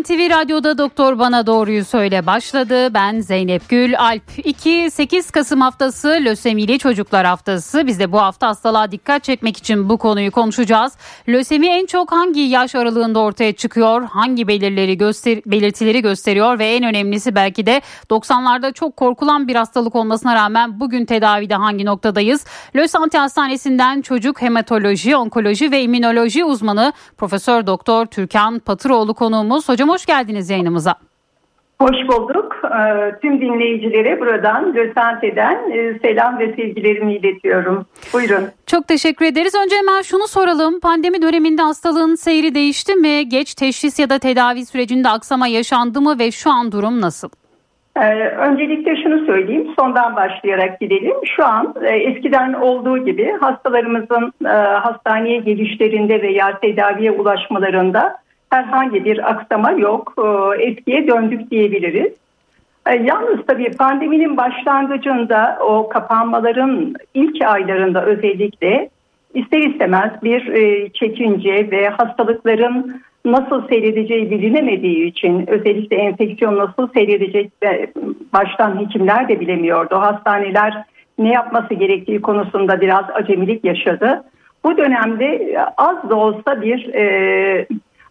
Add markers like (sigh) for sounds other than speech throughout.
NTV Radyo'da Doktor Bana Doğruyu Söyle başladı. Ben Zeynep Gül Alp. 2-8 Kasım haftası lösemili çocuklar haftası. Biz de bu hafta hastalığa dikkat çekmek için bu konuyu konuşacağız. Lösemi en çok hangi yaş aralığında ortaya çıkıyor? Hangi belirleri göster belirtileri gösteriyor? Ve en önemlisi belki de 90'larda çok korkulan bir hastalık olmasına rağmen bugün tedavide hangi noktadayız? Lösanti Hastanesi'nden çocuk hematoloji, onkoloji ve immünoloji uzmanı Profesör Doktor Türkan Patıroğlu konu konuğumuz. Hocam hoş geldiniz yayınımıza. Hoş bulduk. Ee, tüm dinleyicilere buradan Lösente'den e, selam ve sevgilerimi iletiyorum. Buyurun. Çok teşekkür ederiz. Önce hemen şunu soralım. Pandemi döneminde hastalığın seyri değişti mi? Geç teşhis ya da tedavi sürecinde aksama yaşandı mı ve şu an durum nasıl? Ee, öncelikle şunu söyleyeyim, sondan başlayarak gidelim. Şu an e, eskiden olduğu gibi hastalarımızın e, hastaneye gelişlerinde veya tedaviye ulaşmalarında herhangi bir aksama yok. Ee, eskiye döndük diyebiliriz. Ee, yalnız tabii pandeminin başlangıcında o kapanmaların ilk aylarında özellikle ister istemez bir e, çekince ve hastalıkların nasıl seyredeceği bilinemediği için özellikle enfeksiyon nasıl seyredecek baştan hekimler de bilemiyordu. Hastaneler ne yapması gerektiği konusunda biraz acemilik yaşadı. Bu dönemde az da olsa bir e,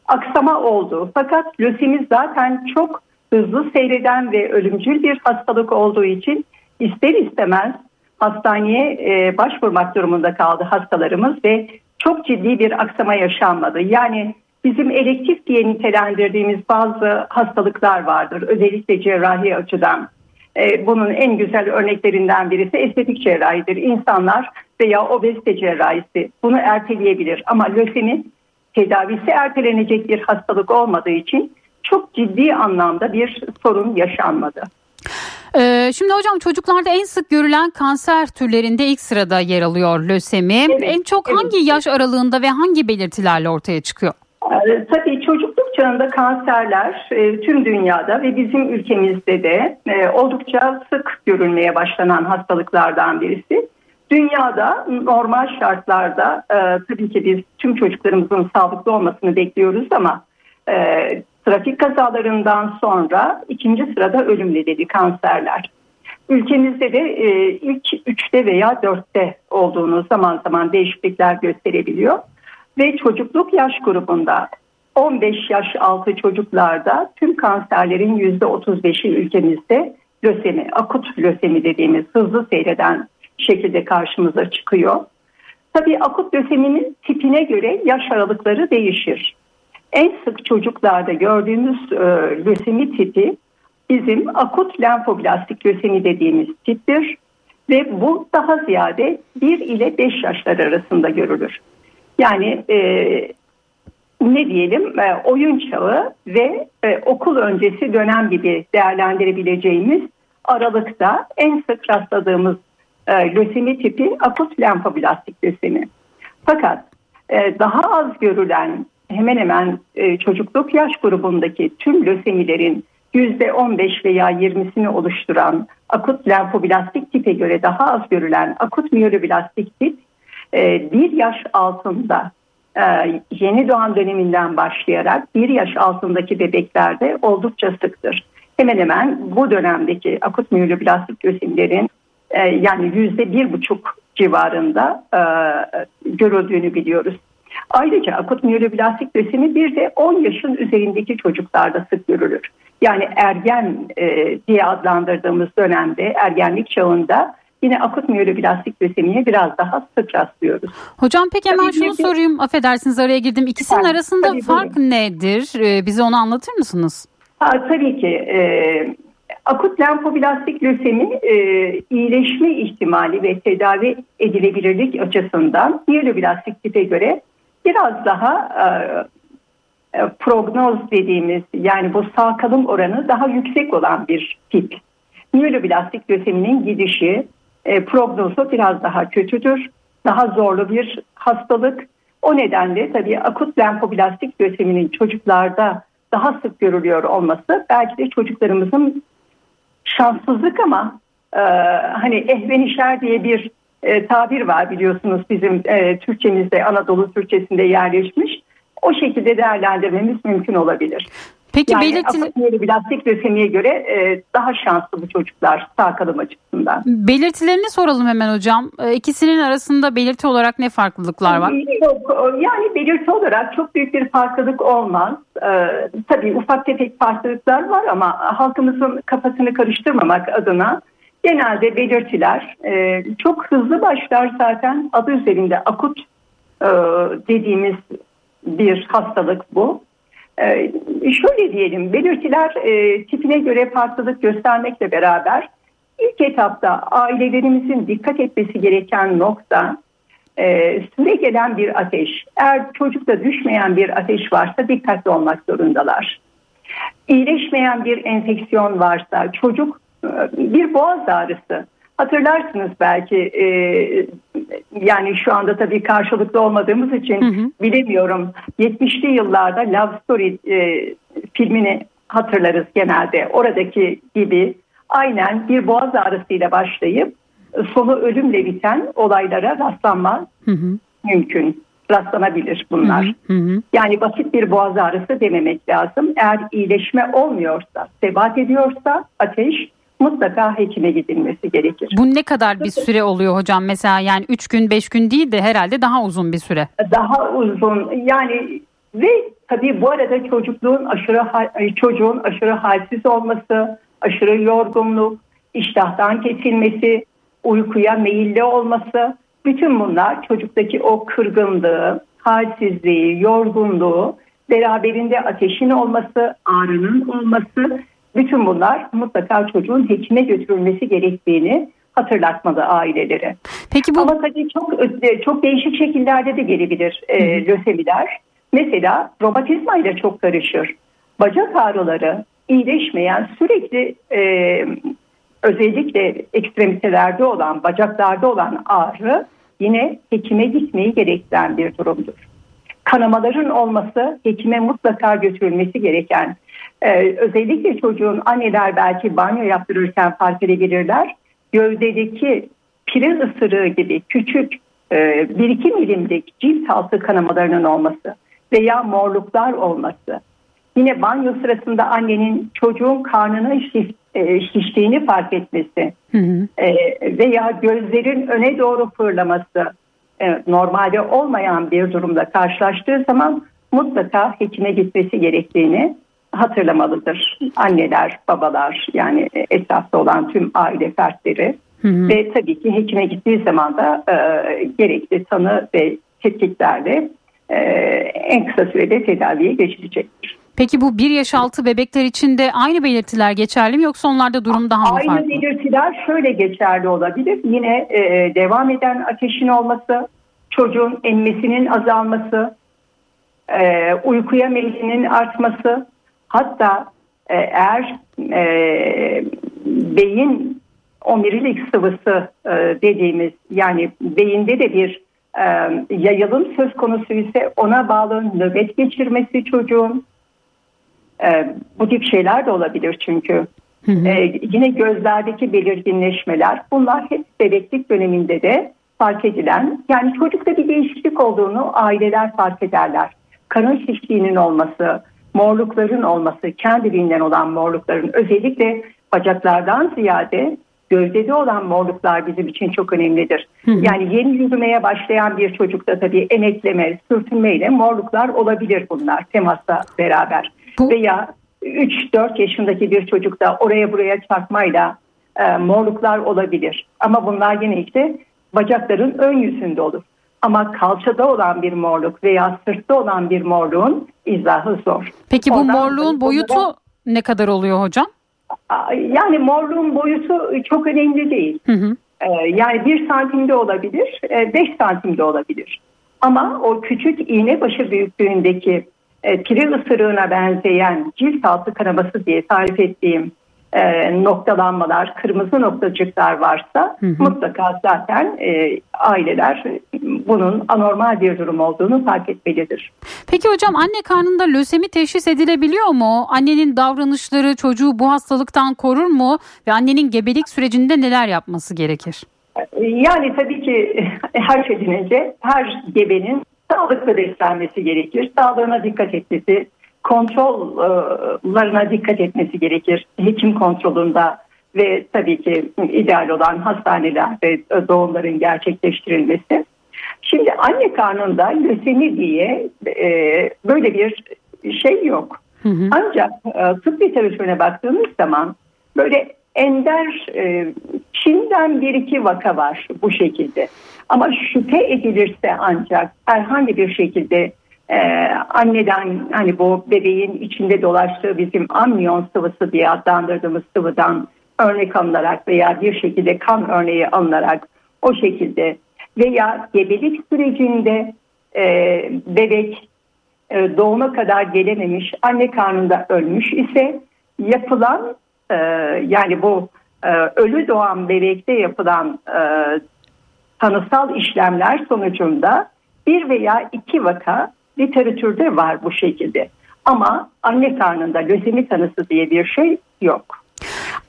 aksama oldu. Fakat lösemi zaten çok hızlı seyreden ve ölümcül bir hastalık olduğu için ister istemez hastaneye e, başvurmak durumunda kaldı hastalarımız ve çok ciddi bir aksama yaşanmadı. Yani bizim elektif diye nitelendirdiğimiz bazı hastalıklar vardır özellikle cerrahi açıdan. E, bunun en güzel örneklerinden birisi estetik cerrahidir. İnsanlar veya obezite cerrahisi bunu erteleyebilir ama lösemi tedavisi ertelenecek bir hastalık olmadığı için çok ciddi anlamda bir sorun yaşanmadı. Ee, şimdi hocam çocuklarda en sık görülen kanser türlerinde ilk sırada yer alıyor lösemi. Evet, en çok evet. hangi yaş aralığında ve hangi belirtilerle ortaya çıkıyor? Ee, tabii çocukluk çağında kanserler e, tüm dünyada ve bizim ülkemizde de e, oldukça sık görülmeye başlanan hastalıklardan birisi. Dünyada normal şartlarda e, tabii ki biz tüm çocuklarımızın sağlıklı olmasını bekliyoruz ama e, trafik kazalarından sonra ikinci sırada ölüm nedeni kanserler. Ülkemizde de e, ilk üçte veya dörtte olduğunu zaman zaman değişiklikler gösterebiliyor. Ve çocukluk yaş grubunda 15 yaş altı çocuklarda tüm kanserlerin %35'i ülkemizde lösemi, akut lösemi dediğimiz hızlı seyreden şekilde karşımıza çıkıyor. Tabii akut löseminin tipine göre yaş aralıkları değişir. En sık çocuklarda gördüğümüz e, lösemi tipi bizim akut lenfoblastik lösemi dediğimiz tiptir. Ve bu daha ziyade 1 ile 5 yaşlar arasında görülür. Yani e, ne diyelim e, oyun çağı ve e, okul öncesi dönem gibi değerlendirebileceğimiz aralıkta en sık rastladığımız e, lösemi tipi akut lenfoblastik lösemi. Fakat e, daha az görülen hemen hemen e, çocukluk yaş grubundaki tüm lösemilerin %15 veya 20'sini oluşturan akut lenfoblastik tipe göre daha az görülen akut miyeloblastik tip e, bir yaş altında e, yeni doğan döneminden başlayarak bir yaş altındaki bebeklerde oldukça sıktır. Hemen hemen bu dönemdeki akut miyeloblastik lösemilerin e, yani yüzde bir buçuk civarında e, görüldüğünü biliyoruz. Ayrıca akut miyeloblastik lösemi bir de 10 yaşın üzerindeki çocuklarda sık görülür. Yani ergen e, diye adlandırdığımız dönemde ergenlik çağında yine akut miyeloblastik lösemiye biraz daha sık rastlıyoruz. Hocam peki hemen tabii şunu bir, sorayım affedersiniz araya girdim. İkisinin yani, arasında fark buyurun. nedir? Ee, bize onu anlatır mısınız? Ha, tabii ki. E, Akut lenfoblastik lösemi e, iyileşme ihtimali ve tedavi edilebilirlik açısından miyeloblastik tipe göre biraz daha e, e, prognoz dediğimiz yani bu sağ kalım oranı daha yüksek olan bir tip. Miyeloblastik löseminin gidişi e, prognozu biraz daha kötüdür. Daha zorlu bir hastalık. O nedenle tabii akut lenfoblastik löseminin çocuklarda daha sık görülüyor olması belki de çocuklarımızın şanssızlık ama e, hani ehvenişer diye bir e, tabir var biliyorsunuz bizim e, Türkçemizde Anadolu Türkçesinde yerleşmiş. O şekilde değerlendirmemiz mümkün olabilir. Peki yani belirtili... plastik lösemiye göre e, daha şanslı bu çocuklar sağ kalım açısından. Belirtilerini soralım hemen hocam. E, ikisinin arasında belirti olarak ne farklılıklar var? Yok, yani belirti olarak çok büyük bir farklılık olmaz. Ee, tabii ufak tefek farklılıklar var ama halkımızın kafasını karıştırmamak adına genelde belirtiler e, çok hızlı başlar zaten adı üzerinde akut e, dediğimiz bir hastalık bu. Ee, şöyle diyelim belirtiler e, tipine göre farklılık göstermekle beraber ilk etapta ailelerimizin dikkat etmesi gereken nokta e, süre gelen bir ateş. Eğer çocukta düşmeyen bir ateş varsa dikkatli olmak zorundalar. İyileşmeyen bir enfeksiyon varsa çocuk e, bir boğaz ağrısı Hatırlarsınız belki e, yani şu anda tabii karşılıklı olmadığımız için hı hı. bilemiyorum. 70'li yıllarda Love Story e, filmini hatırlarız genelde. Oradaki gibi aynen bir boğaz ağrısıyla başlayıp sonu ölümle biten olaylara rastlanma hı hı. mümkün. Rastlanabilir bunlar. Hı hı. Yani basit bir boğaz ağrısı dememek lazım. Eğer iyileşme olmuyorsa, sebat ediyorsa ateş mutlaka hekime gidilmesi gerekir. Bu ne kadar bir süre oluyor hocam? Mesela yani 3 gün 5 gün değil de herhalde daha uzun bir süre. Daha uzun yani ve tabii bu arada çocukluğun aşırı çocuğun aşırı halsiz olması, aşırı yorgunluk, iştahtan kesilmesi, uykuya meyilli olması bütün bunlar çocuktaki o kırgınlığı, halsizliği, yorgunluğu, beraberinde ateşin olması, ağrının olması bütün bunlar mutlaka çocuğun hekime götürülmesi gerektiğini hatırlatmalı ailelere. Peki bu Ama tabii çok çok değişik şekillerde de gelebilir e, lösemiler. Mesela romatizma ile çok karışır. Bacak ağrıları iyileşmeyen sürekli e, özellikle ekstremitelerde olan bacaklarda olan ağrı yine hekime gitmeyi gerektiren bir durumdur. Kanamaların olması hekime mutlaka götürülmesi gereken ee, özellikle çocuğun anneler belki banyo yaptırırken fark edebilirler. Gövdedeki pire ısırığı gibi küçük e, 1-2 milimlik cilt altı kanamalarının olması veya morluklar olması. Yine banyo sırasında annenin çocuğun karnına şiş, e, şiştiğini fark etmesi hı hı. E, veya gözlerin öne doğru fırlaması e, normalde olmayan bir durumda karşılaştığı zaman mutlaka hekime gitmesi gerektiğini hatırlamalıdır. Anneler, babalar yani esaslı olan tüm aile fertleri hı hı. ve tabii ki hekime gittiği zaman da e, gerekli tanı ve tetkiklerle e, en kısa sürede tedaviye geçilecektir. Peki bu bir yaş altı bebekler için de aynı belirtiler geçerli mi yoksa onlarda durum daha mı aynı farklı? Aynı belirtiler şöyle geçerli olabilir. Yine e, devam eden ateşin olması, çocuğun emmesinin azalması, e, uykuya meylinin artması, Hatta e, eğer e, beyin omurilik sıvısı e, dediğimiz yani beyinde de bir e, yayılım söz konusu ise ona bağlı nöbet geçirmesi çocuğun e, bu tip şeyler de olabilir çünkü. Hı hı. E, yine gözlerdeki belirginleşmeler bunlar hep bebeklik döneminde de fark edilen yani çocukta bir değişiklik olduğunu aileler fark ederler. Karın şişliğinin olması, morlukların olması, kendiliğinden olan morlukların özellikle bacaklardan ziyade gövdede olan morluklar bizim için çok önemlidir. Hı. Yani yeni yürümeye başlayan bir çocukta tabii emekleme, sürtünmeyle morluklar olabilir bunlar temasla beraber. Bu... Veya 3-4 yaşındaki bir çocukta oraya buraya çarpmayla e, morluklar olabilir. Ama bunlar yine işte bacakların ön yüzünde olur. Ama kalçada olan bir morluk veya sırtta olan bir morluğun izahı zor. Peki bu Ondan morluğun boyutu da, ne kadar oluyor hocam? Yani morluğun boyutu çok önemli değil. Hı hı. Ee, yani bir santimde olabilir, e, beş santimde olabilir. Ama o küçük iğne başı büyüklüğündeki e, pire ısırığına benzeyen cilt altı kanaması diye tarif ettiğim e, noktalanmalar, kırmızı noktacıklar varsa hı hı. mutlaka zaten e, aileler bunun anormal bir durum olduğunu fark etmelidir. Peki hocam anne karnında lösemi teşhis edilebiliyor mu? Annenin davranışları çocuğu bu hastalıktan korur mu? Ve annenin gebelik sürecinde neler yapması gerekir? Yani tabii ki (laughs) her şeyden önce her gebenin sağlıklı beslenmesi gerekir. Sağlığına dikkat etmesi, kontrollarına dikkat etmesi gerekir. Hekim kontrolünde ve tabii ki ideal olan hastanelerde doğumların gerçekleştirilmesi. Şimdi anne karnında lösemi diye e, böyle bir şey yok. Hı hı. Ancak e, tıp literatürüne baktığımız zaman böyle ender e, Çin'den bir iki vaka var bu şekilde. Ama şüphe edilirse ancak herhangi bir şekilde e, anneden hani bu bebeğin içinde dolaştığı bizim amniyon sıvısı diye adlandırdığımız sıvıdan örnek alınarak veya bir şekilde kan örneği alınarak o şekilde veya gebelik sürecinde e, bebek e, doğuma kadar gelememiş anne karnında ölmüş ise yapılan e, yani bu e, ölü doğan bebekte yapılan e, tanısal işlemler sonucunda bir veya iki vaka literatürde var bu şekilde. Ama anne karnında lösemi tanısı diye bir şey yok.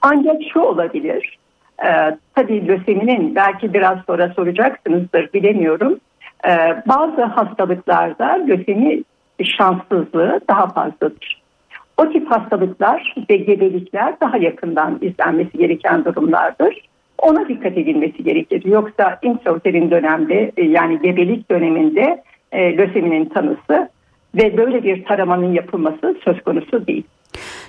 Ancak şu olabilir. E, tabii löseminin belki biraz sonra soracaksınızdır bilemiyorum. E, bazı hastalıklarda lösemi şanssızlığı daha fazladır. O tip hastalıklar ve gebelikler daha yakından izlenmesi gereken durumlardır. Ona dikkat edilmesi gerekir. Yoksa intrauterin dönemde e, yani gebelik döneminde e, löseminin tanısı ve böyle bir taramanın yapılması söz konusu değil.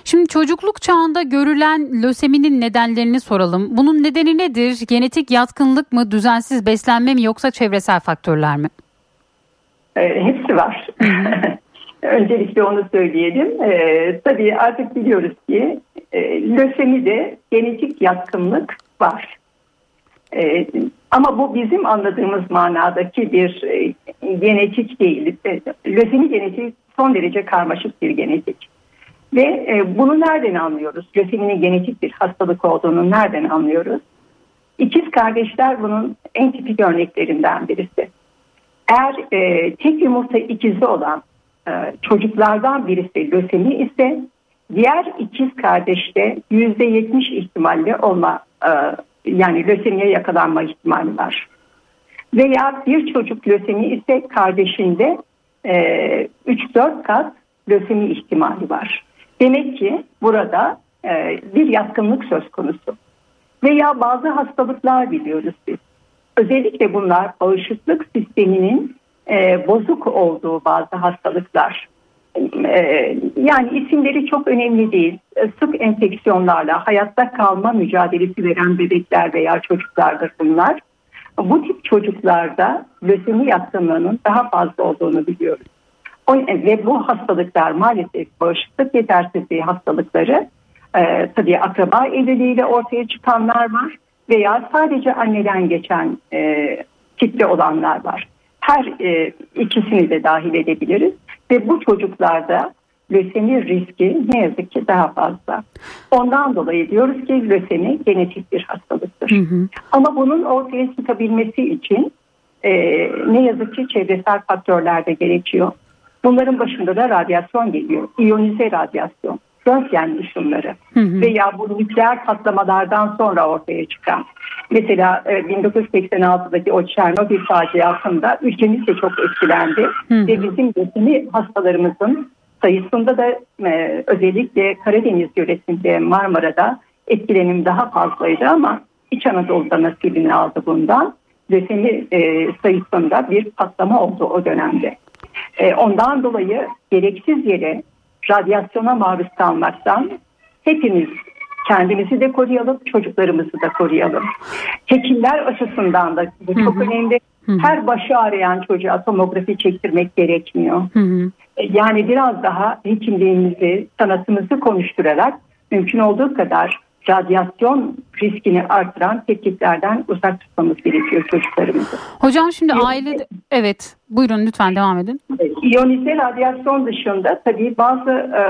Şimdi çocukluk çağında görülen löseminin nedenlerini soralım. Bunun nedeni nedir? Genetik yatkınlık mı, düzensiz beslenme mi yoksa çevresel faktörler mi? E, hepsi var. (laughs) Öncelikle onu söyleyelim. E, tabii artık biliyoruz ki e, lösemide genetik yatkınlık var. E, ama bu bizim anladığımız manadaki bir e, genetik değil. E, lösemi genetik son derece karmaşık bir genetik. Ve e, bunu nereden anlıyoruz? Löseminin genetik bir hastalık olduğunu nereden anlıyoruz? İkiz kardeşler bunun en tipik örneklerinden birisi. Eğer tek yumurta ikizi olan çocuklardan birisi lösemi ise diğer ikiz kardeşte yüzde yetmiş ihtimalle olma yani lösemiye yakalanma ihtimali var. Veya bir çocuk lösemi ise kardeşinde e, 3-4 kat lösemi ihtimali var. Demek ki burada e, bir yatkınlık söz konusu. Veya bazı hastalıklar biliyoruz biz. Özellikle bunlar bağışıklık sisteminin e, bozuk olduğu bazı hastalıklar. Yani isimleri çok önemli değil. Sık enfeksiyonlarla hayatta kalma mücadelesi veren bebekler veya çocuklardır bunlar. Bu tip çocuklarda lösemi yatkınlığının daha fazla olduğunu biliyoruz. Ve bu hastalıklar maalesef bağışıklık yetersizliği hastalıkları e, tabii akraba evliliğiyle ortaya çıkanlar var veya sadece anneden geçen e, tipte olanlar var her e, ikisini de dahil edebiliriz ve bu çocuklarda lösemi riski ne yazık ki daha fazla. Ondan dolayı diyoruz ki lösemi genetik bir hastalıktır. Hı hı. Ama bunun ortaya çıkabilmesi için e, ne yazık ki çevresel faktörler de gerekiyor. Bunların başında da radyasyon geliyor. İyonize radyasyon, röntgen ışınları hı hı. veya bu nükleer patlamalardan sonra ortaya çıkan Mesela 1986'daki e, o Çernobil faciasında ülkemiz de çok etkilendi. Hı. Ve bizim götünü hastalarımızın sayısında da e, özellikle Karadeniz yöresinde Marmara'da etkilenim daha fazlaydı ama İç Anadolu'da nasibini aldı bundan. Lösemi e, sayısında bir patlama oldu o dönemde. E, ondan dolayı gereksiz yere radyasyona maruz kalmaktan hepimiz kendimizi de koruyalım, çocuklarımızı da koruyalım. Hekimler açısından da bu çok hı hı. önemli. Hı. Her başı ağrıyan çocuğa tomografi çektirmek gerekmiyor. E, yani biraz daha hekimliğimizi, sanatımızı konuşturarak mümkün olduğu kadar radyasyon riskini artıran tetkiklerden uzak tutmamız gerekiyor çocuklarımızı. Hocam şimdi aile evet buyurun lütfen devam edin. İyonize radyasyon dışında tabii bazı e,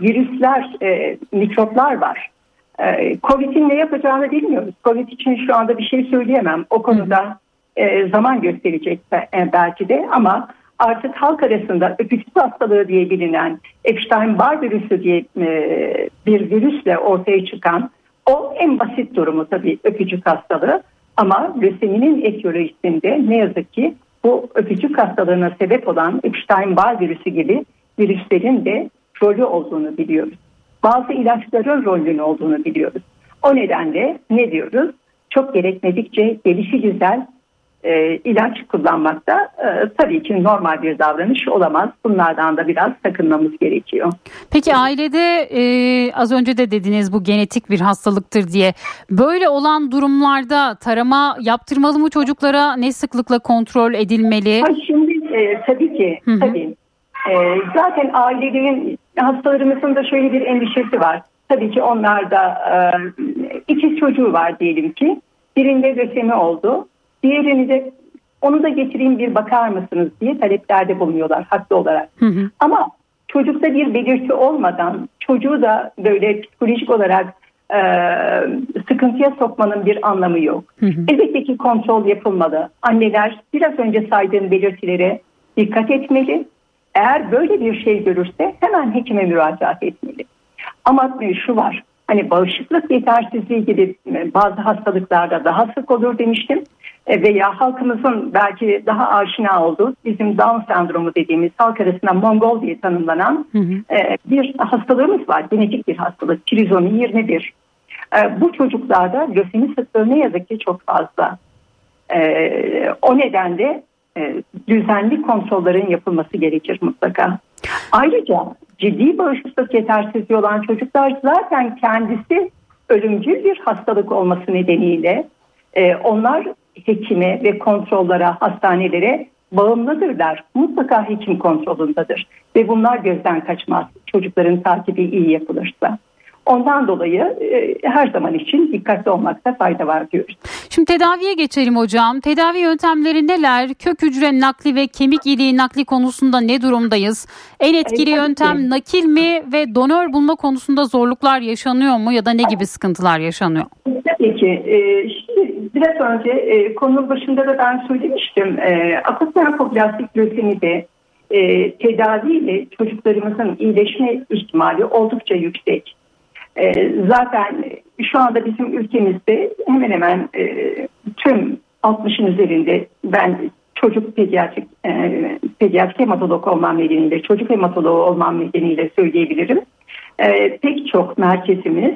virüsler, e, mikroplar var. e, Covid'in ne yapacağını bilmiyoruz. Covid için şu anda bir şey söyleyemem. O konuda e, zaman gösterecek e, belki de ama artık halk arasında öpücük hastalığı diye bilinen Epstein-Barr virüsü diye e, bir virüsle ortaya çıkan o en basit durumu tabii öpücük hastalığı ama löseminin etiyolojisinde ne yazık ki bu öpücük hastalığına sebep olan Epstein-Barr virüsü gibi virüslerin de rolü olduğunu biliyoruz. Bazı ilaçların rolünün olduğunu biliyoruz. O nedenle ne diyoruz? Çok gerekmedikçe gelişi güzel e, ilaç kullanmakta e, tabii ki normal bir davranış olamaz. Bunlardan da biraz sakınmamız gerekiyor. Peki ailede e, az önce de dediniz bu genetik bir hastalıktır diye. Böyle olan durumlarda tarama yaptırmalı mı çocuklara? Ne sıklıkla kontrol edilmeli? Ha, şimdi e, tabii ki Hı-hı. tabii. E, zaten ailelerin hastalarımızın da şöyle bir endişesi var. Tabii ki onlarda e, iki çocuğu var diyelim ki. Birinde lösemi oldu. Diğerini de onu da getireyim bir bakar mısınız diye taleplerde bulunuyorlar haklı olarak. Hı hı. Ama çocukta bir belirti olmadan çocuğu da böyle psikolojik olarak e, sıkıntıya sokmanın bir anlamı yok. Hı hı. Elbette ki kontrol yapılmalı. Anneler biraz önce saydığım belirtilere dikkat etmeli. Eğer böyle bir şey görürse hemen hekime müracaat etmeli. Ama şu var hani bağışıklık yetersizliği gibi bazı hastalıklarda daha sık olur demiştim. E, veya halkımızın belki daha aşina olduğu bizim Down sendromu dediğimiz halk arasında Mongol diye tanımlanan hı hı. E, bir hastalığımız var. Genetik bir hastalık. Trizomi 21. E, bu çocuklarda lösemi sıklığı ne yazık ki çok fazla. O nedenle düzenli kontrollerin yapılması gerekir mutlaka. Ayrıca ciddi bağışıklık yetersizliği olan çocuklar zaten kendisi ölümcül bir hastalık olması nedeniyle onlar hekime ve kontrollara, hastanelere bağımlıdırlar. Mutlaka hekim kontrolündedir ve bunlar gözden kaçmaz çocukların takibi iyi yapılırsa. Ondan dolayı e, her zaman için dikkatli olmakta fayda var diyoruz. Şimdi tedaviye geçelim hocam. Tedavi yöntemleri neler? Kök hücre nakli ve kemik iliği nakli konusunda ne durumdayız? En etkili yöntem nakil mi ve donör bulma konusunda zorluklar yaşanıyor mu ya da ne gibi sıkıntılar yaşanıyor? Tabii ki. E, şimdi biraz önce e, konunun başında da ben söylemiştim. E, akut lenfoblastik lösemide e, tedaviyle çocuklarımızın iyileşme ihtimali oldukça yüksek. E, zaten şu anda bizim ülkemizde hemen hemen e, tüm 60'ın üzerinde ben çocuk pediatrik e, pediatrik hematolog olmam nedeniyle çocuk hematoloğu olmam nedeniyle söyleyebilirim. E, pek çok merkezimiz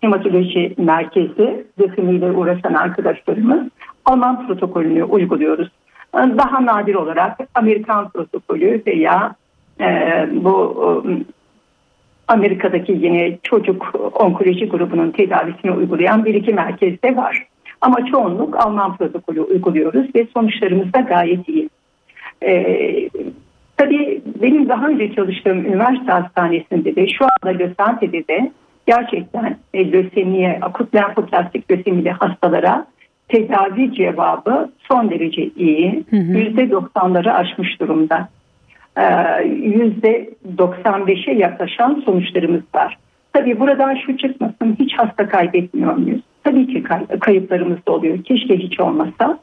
hematoloji merkezi lösemiyle uğraşan arkadaşlarımız Alman protokolünü uyguluyoruz. Daha nadir olarak Amerikan protokolü veya e, bu e, Amerika'daki yine çocuk onkoloji grubunun tedavisini uygulayan bir iki merkezde var. Ama çoğunluk Alman protokolü uyguluyoruz ve sonuçlarımız da gayet iyi. Ee, tabii benim daha önce çalıştığım üniversite hastanesinde de şu anda Lösante'de de gerçekten e, lösemiye, akut lenfoplastik lösemili hastalara tedavi cevabı son derece iyi. Yüzde doksanları aşmış durumda. Yüzde 95'e yaklaşan sonuçlarımız var. Tabii buradan şu çıkmasın hiç hasta kaybetmiyor muyuz? Tabii ki kay- kayıplarımız da oluyor. Keşke hiç olmasa.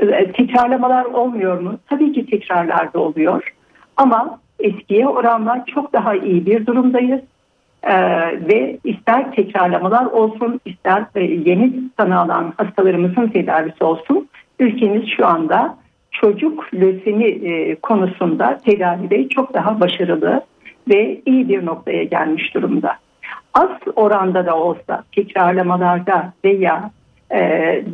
Ee, tekrarlamalar olmuyor mu? Tabii ki tekrarlarda oluyor. Ama eskiye oranla çok daha iyi bir durumdayız. Ee, ve ister tekrarlamalar olsun ister e, yeni tanı alan hastalarımızın tedavisi olsun ülkemiz şu anda çocuk lösemi e, konusunda tedavide çok daha başarılı ve iyi bir noktaya gelmiş durumda. Az oranda da olsa tekrarlamalarda veya e,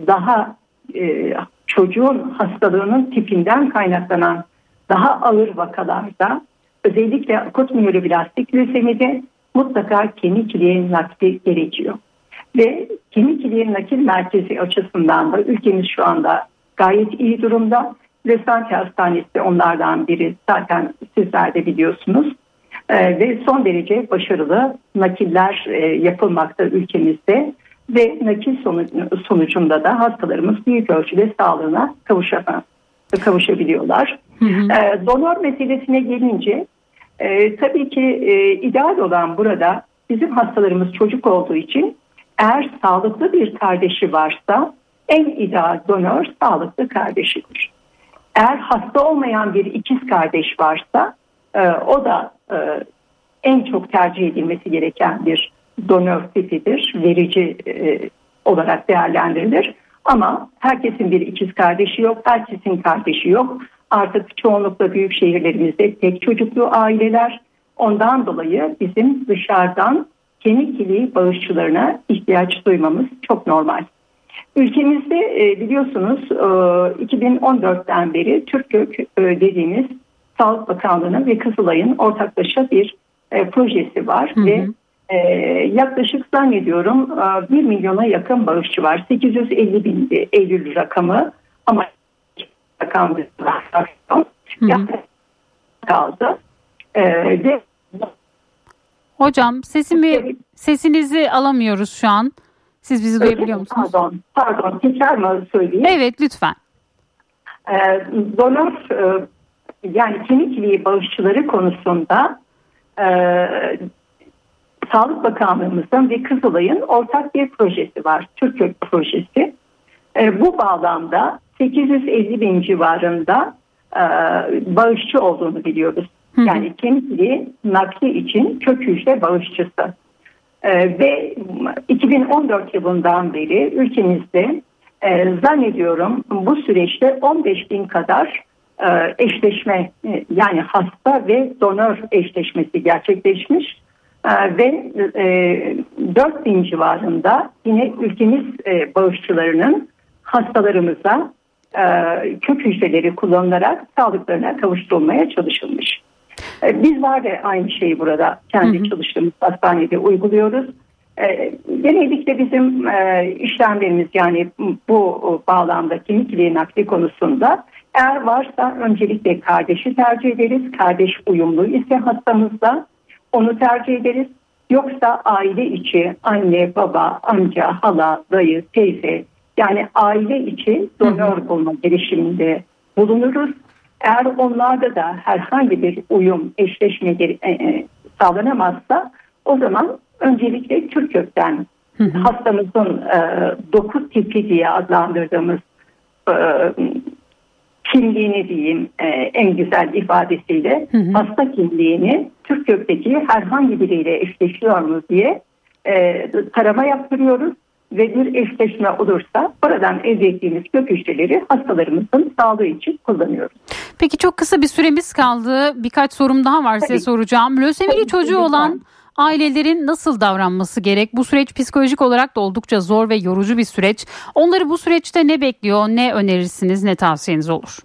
daha e, çocuğun hastalığının tipinden kaynaklanan daha ağır vakalarda özellikle akut miyeloblastik lösemide mutlaka kemik iliğe nakli gerekiyor. Ve kemik iliğe nakil merkezi açısından da ülkemiz şu anda gayet iyi durumda. Lösenti Hastanesi onlardan biri zaten sizler de biliyorsunuz. Ee, ve son derece başarılı nakiller e, yapılmakta ülkemizde ve nakil sonucunda da hastalarımız büyük ölçüde sağlığına kavuşabiliyorlar. Hı hı. Ee, donör meselesine gelince e, tabii ki e, ideal olan burada bizim hastalarımız çocuk olduğu için eğer sağlıklı bir kardeşi varsa en ideal donör sağlıklı kardeşidir. Eğer hasta olmayan bir ikiz kardeş varsa e, o da e, en çok tercih edilmesi gereken bir donör tipidir. Verici e, olarak değerlendirilir. Ama herkesin bir ikiz kardeşi yok, herkesin kardeşi yok. Artık çoğunlukla büyük şehirlerimizde tek çocuklu aileler. Ondan dolayı bizim dışarıdan kemik iliği bağışçılarına ihtiyaç duymamız çok normal. Ülkemizde e, biliyorsunuz 2014'ten e, beri Türkgök e, dediğimiz Sağlık Bakanlığı'nın ve Kızılay'ın ortaklaşa bir projesi var hı hı. ve yaklaşık zannediyorum 1 milyona yakın bağışçı var. 850 bin Eylül rakamı ama rakam kaldı. ve Hocam sesimi sesinizi alamıyoruz şu an. Siz bizi duyabiliyor musunuz? Pardon, pardon. Tekrar mı söyleyeyim? Evet, lütfen. Ee, donör e, yani kemik iliği bağışçıları konusunda e, Sağlık Bakanlığımızın ve Kızılay'ın ortak bir projesi var. Türkök projesi. E, bu bağlamda 850 bin civarında e, bağışçı olduğunu biliyoruz. Hı hı. Yani kemik iliği nakli için kök hücre bağışçısı. Ee, ve 2014 yılından beri ülkemizde e, zannediyorum bu süreçte 15 bin kadar e, eşleşme e, yani hasta ve donör eşleşmesi gerçekleşmiş e, ve e, 4 bin civarında yine ülkemiz e, bağışçılarının hastalarımıza e, kök hücreleri kullanılarak sağlıklarına kavuşturulmaya çalışılmış. E, bizler de aynı şeyi burada kendi hı hı. çalıştığımız hastanede uyguluyoruz. E, genellikle bizim e, işlemlerimiz yani bu bağlamda kemik iliği nakli konusunda eğer varsa öncelikle kardeşi tercih ederiz. Kardeş uyumlu ise hastamızda onu tercih ederiz. Yoksa aile içi anne, baba, amca, hala, dayı, teyze yani aile içi donör bulma girişiminde bulunuruz. Eğer onlarda da herhangi bir uyum, eşleşme e, e, sağlanamazsa o zaman öncelikle Türk kökten hastamızın e, doku tipi diye adlandırdığımız e, kimliğini diyeyim e, en güzel ifadesiyle hı hı. hasta kimliğini Türk kökteki herhangi biriyle eşleşiyor mu diye e, tarama yaptırıyoruz ve bir eşleşme olursa buradan elde ettiğimiz kök hücreleri hastalarımızın sağlığı için kullanıyoruz. Peki çok kısa bir süremiz kaldı. Birkaç sorum daha var Tabii. size soracağım. Lösemili çocuğu lütfen. olan ailelerin nasıl davranması gerek? Bu süreç psikolojik olarak da oldukça zor ve yorucu bir süreç. Onları bu süreçte ne bekliyor? Ne önerirsiniz? Ne tavsiyeniz olur?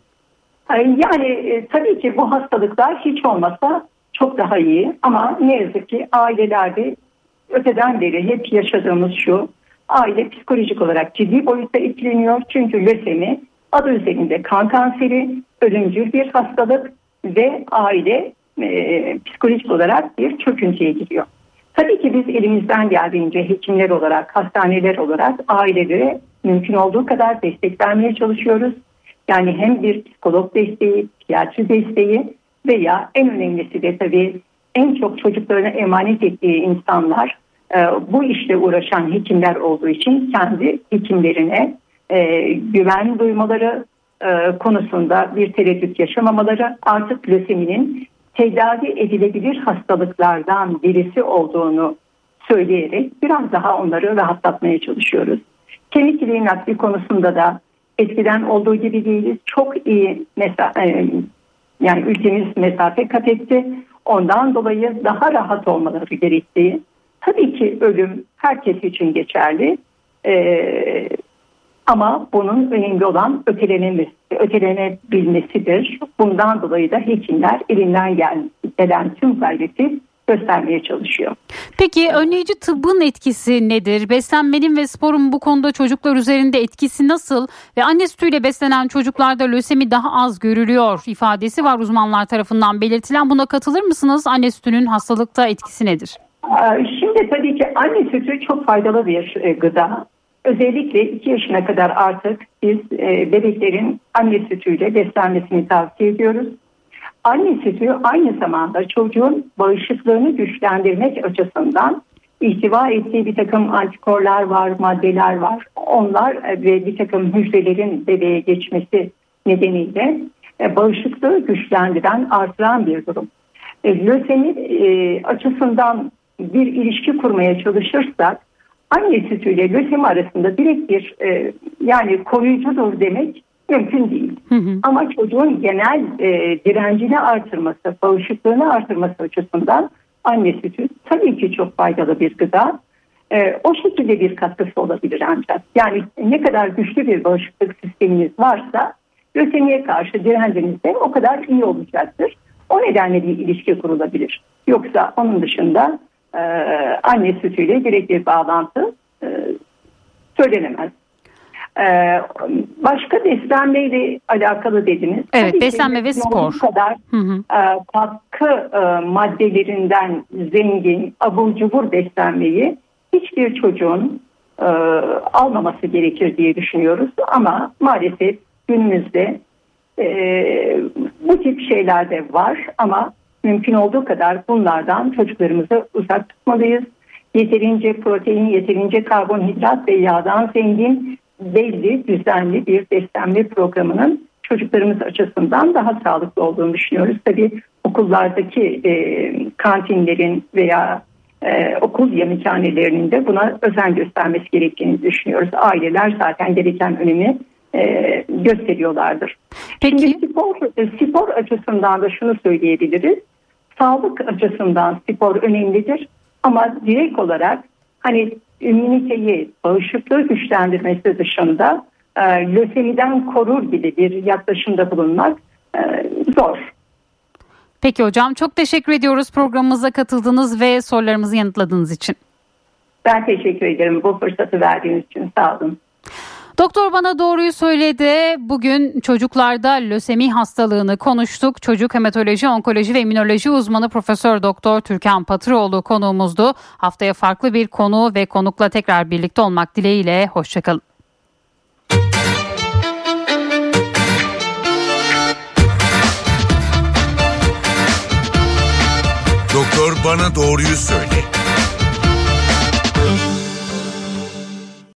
Yani e, tabii ki bu hastalıklar hiç olmasa çok daha iyi ama ne yazık ki ailelerde öteden beri hep yaşadığımız şu aile psikolojik olarak ciddi boyutta etkileniyor. Çünkü lösemi adı üzerinde kan kanseri, ölümcül bir hastalık ve aile e, psikolojik olarak bir çöküntüye giriyor. Tabii ki biz elimizden geldiğince hekimler olarak, hastaneler olarak ailelere mümkün olduğu kadar destek vermeye çalışıyoruz. Yani hem bir psikolog desteği, psikiyatri desteği veya en önemlisi de tabii en çok çocuklarına emanet ettiği insanlar bu işle uğraşan hekimler olduğu için kendi hekimlerine e, güven duymaları e, konusunda bir tereddüt yaşamamaları artık löseminin tedavi edilebilir hastalıklardan birisi olduğunu söyleyerek biraz daha onları rahatlatmaya çalışıyoruz. Kemik iliği nakli konusunda da eskiden olduğu gibi değiliz. Çok iyi mesela yani ülkemiz mesafe kat etti. Ondan dolayı daha rahat olmaları gerektiği Tabii ki ölüm herkes için geçerli. Ee, ama bunun önemli olan ötelenemesi, ötelenebilmesidir. Bundan dolayı da hekimler elinden gelen tüm gayreti göstermeye çalışıyor. Peki önleyici tıbbın etkisi nedir? Beslenmenin ve sporun bu konuda çocuklar üzerinde etkisi nasıl? Ve anne sütüyle beslenen çocuklarda lösemi daha az görülüyor ifadesi var uzmanlar tarafından belirtilen. Buna katılır mısınız? Anne sütünün hastalıkta etkisi nedir? Şimdi tabii ki anne sütü çok faydalı bir e, gıda. Özellikle 2 yaşına kadar artık biz e, bebeklerin anne sütüyle beslenmesini tavsiye ediyoruz. Anne sütü aynı zamanda çocuğun bağışıklığını güçlendirmek açısından ihtiva ettiği bir takım antikorlar var, maddeler var. Onlar e, ve bir takım hücrelerin bebeğe geçmesi nedeniyle bağışıklığı güçlendiren, artıran bir durum. Lösemi açısından bir ilişki kurmaya çalışırsak anne sütüyle lösemi arasında direkt bir yani koruyucudur demek mümkün değil. Hı hı. Ama çocuğun genel e, direncini artırması, bağışıklığını artırması açısından anne sütü tabii ki çok faydalı bir gıda. E, o şekilde bir katkısı olabilir ancak. Yani ne kadar güçlü bir bağışıklık sisteminiz varsa lösemiye karşı direnciniz de o kadar iyi olacaktır. O nedenle bir ilişki kurulabilir. Yoksa onun dışında e, anne sütüyle direkt bir bağlantı e, söylenemez. Ee, başka beslenmeyle alakalı dediniz. Evet Tabii beslenme ve spor. kadar hı hı. E, katkı e, maddelerinden zengin abur cubur beslenmeyi hiçbir çocuğun e, almaması gerekir diye düşünüyoruz. Ama maalesef günümüzde bu tip şeyler de var ama mümkün olduğu kadar bunlardan çocuklarımızı uzak tutmalıyız. Yeterince protein, yeterince karbonhidrat ve yağdan zengin belli, düzenli bir beslenme programının çocuklarımız açısından daha sağlıklı olduğunu düşünüyoruz. Tabii okullardaki e, kantinlerin veya e, okul yemekhanelerinin de buna özen göstermesi gerektiğini düşünüyoruz. Aileler zaten gereken önemi e, gösteriyorlardır. Peki. Şimdi spor, spor açısından da şunu söyleyebiliriz. Sağlık açısından spor önemlidir ama direkt olarak hani ümüniteyi, bağışıklığı güçlendirmesi dışında e, lösemiden korur gibi bir yaklaşımda bulunmak e, zor. Peki hocam çok teşekkür ediyoruz programımıza katıldığınız ve sorularımızı yanıtladığınız için. Ben teşekkür ederim bu fırsatı verdiğiniz için sağ olun. Doktor bana doğruyu söyledi. Bugün çocuklarda lösemi hastalığını konuştuk. Çocuk hematoloji, onkoloji ve immünoloji uzmanı Profesör Doktor Türkan Patıroğlu konuğumuzdu. Haftaya farklı bir konu ve konukla tekrar birlikte olmak dileğiyle. Hoşçakalın. Doktor bana doğruyu söyle.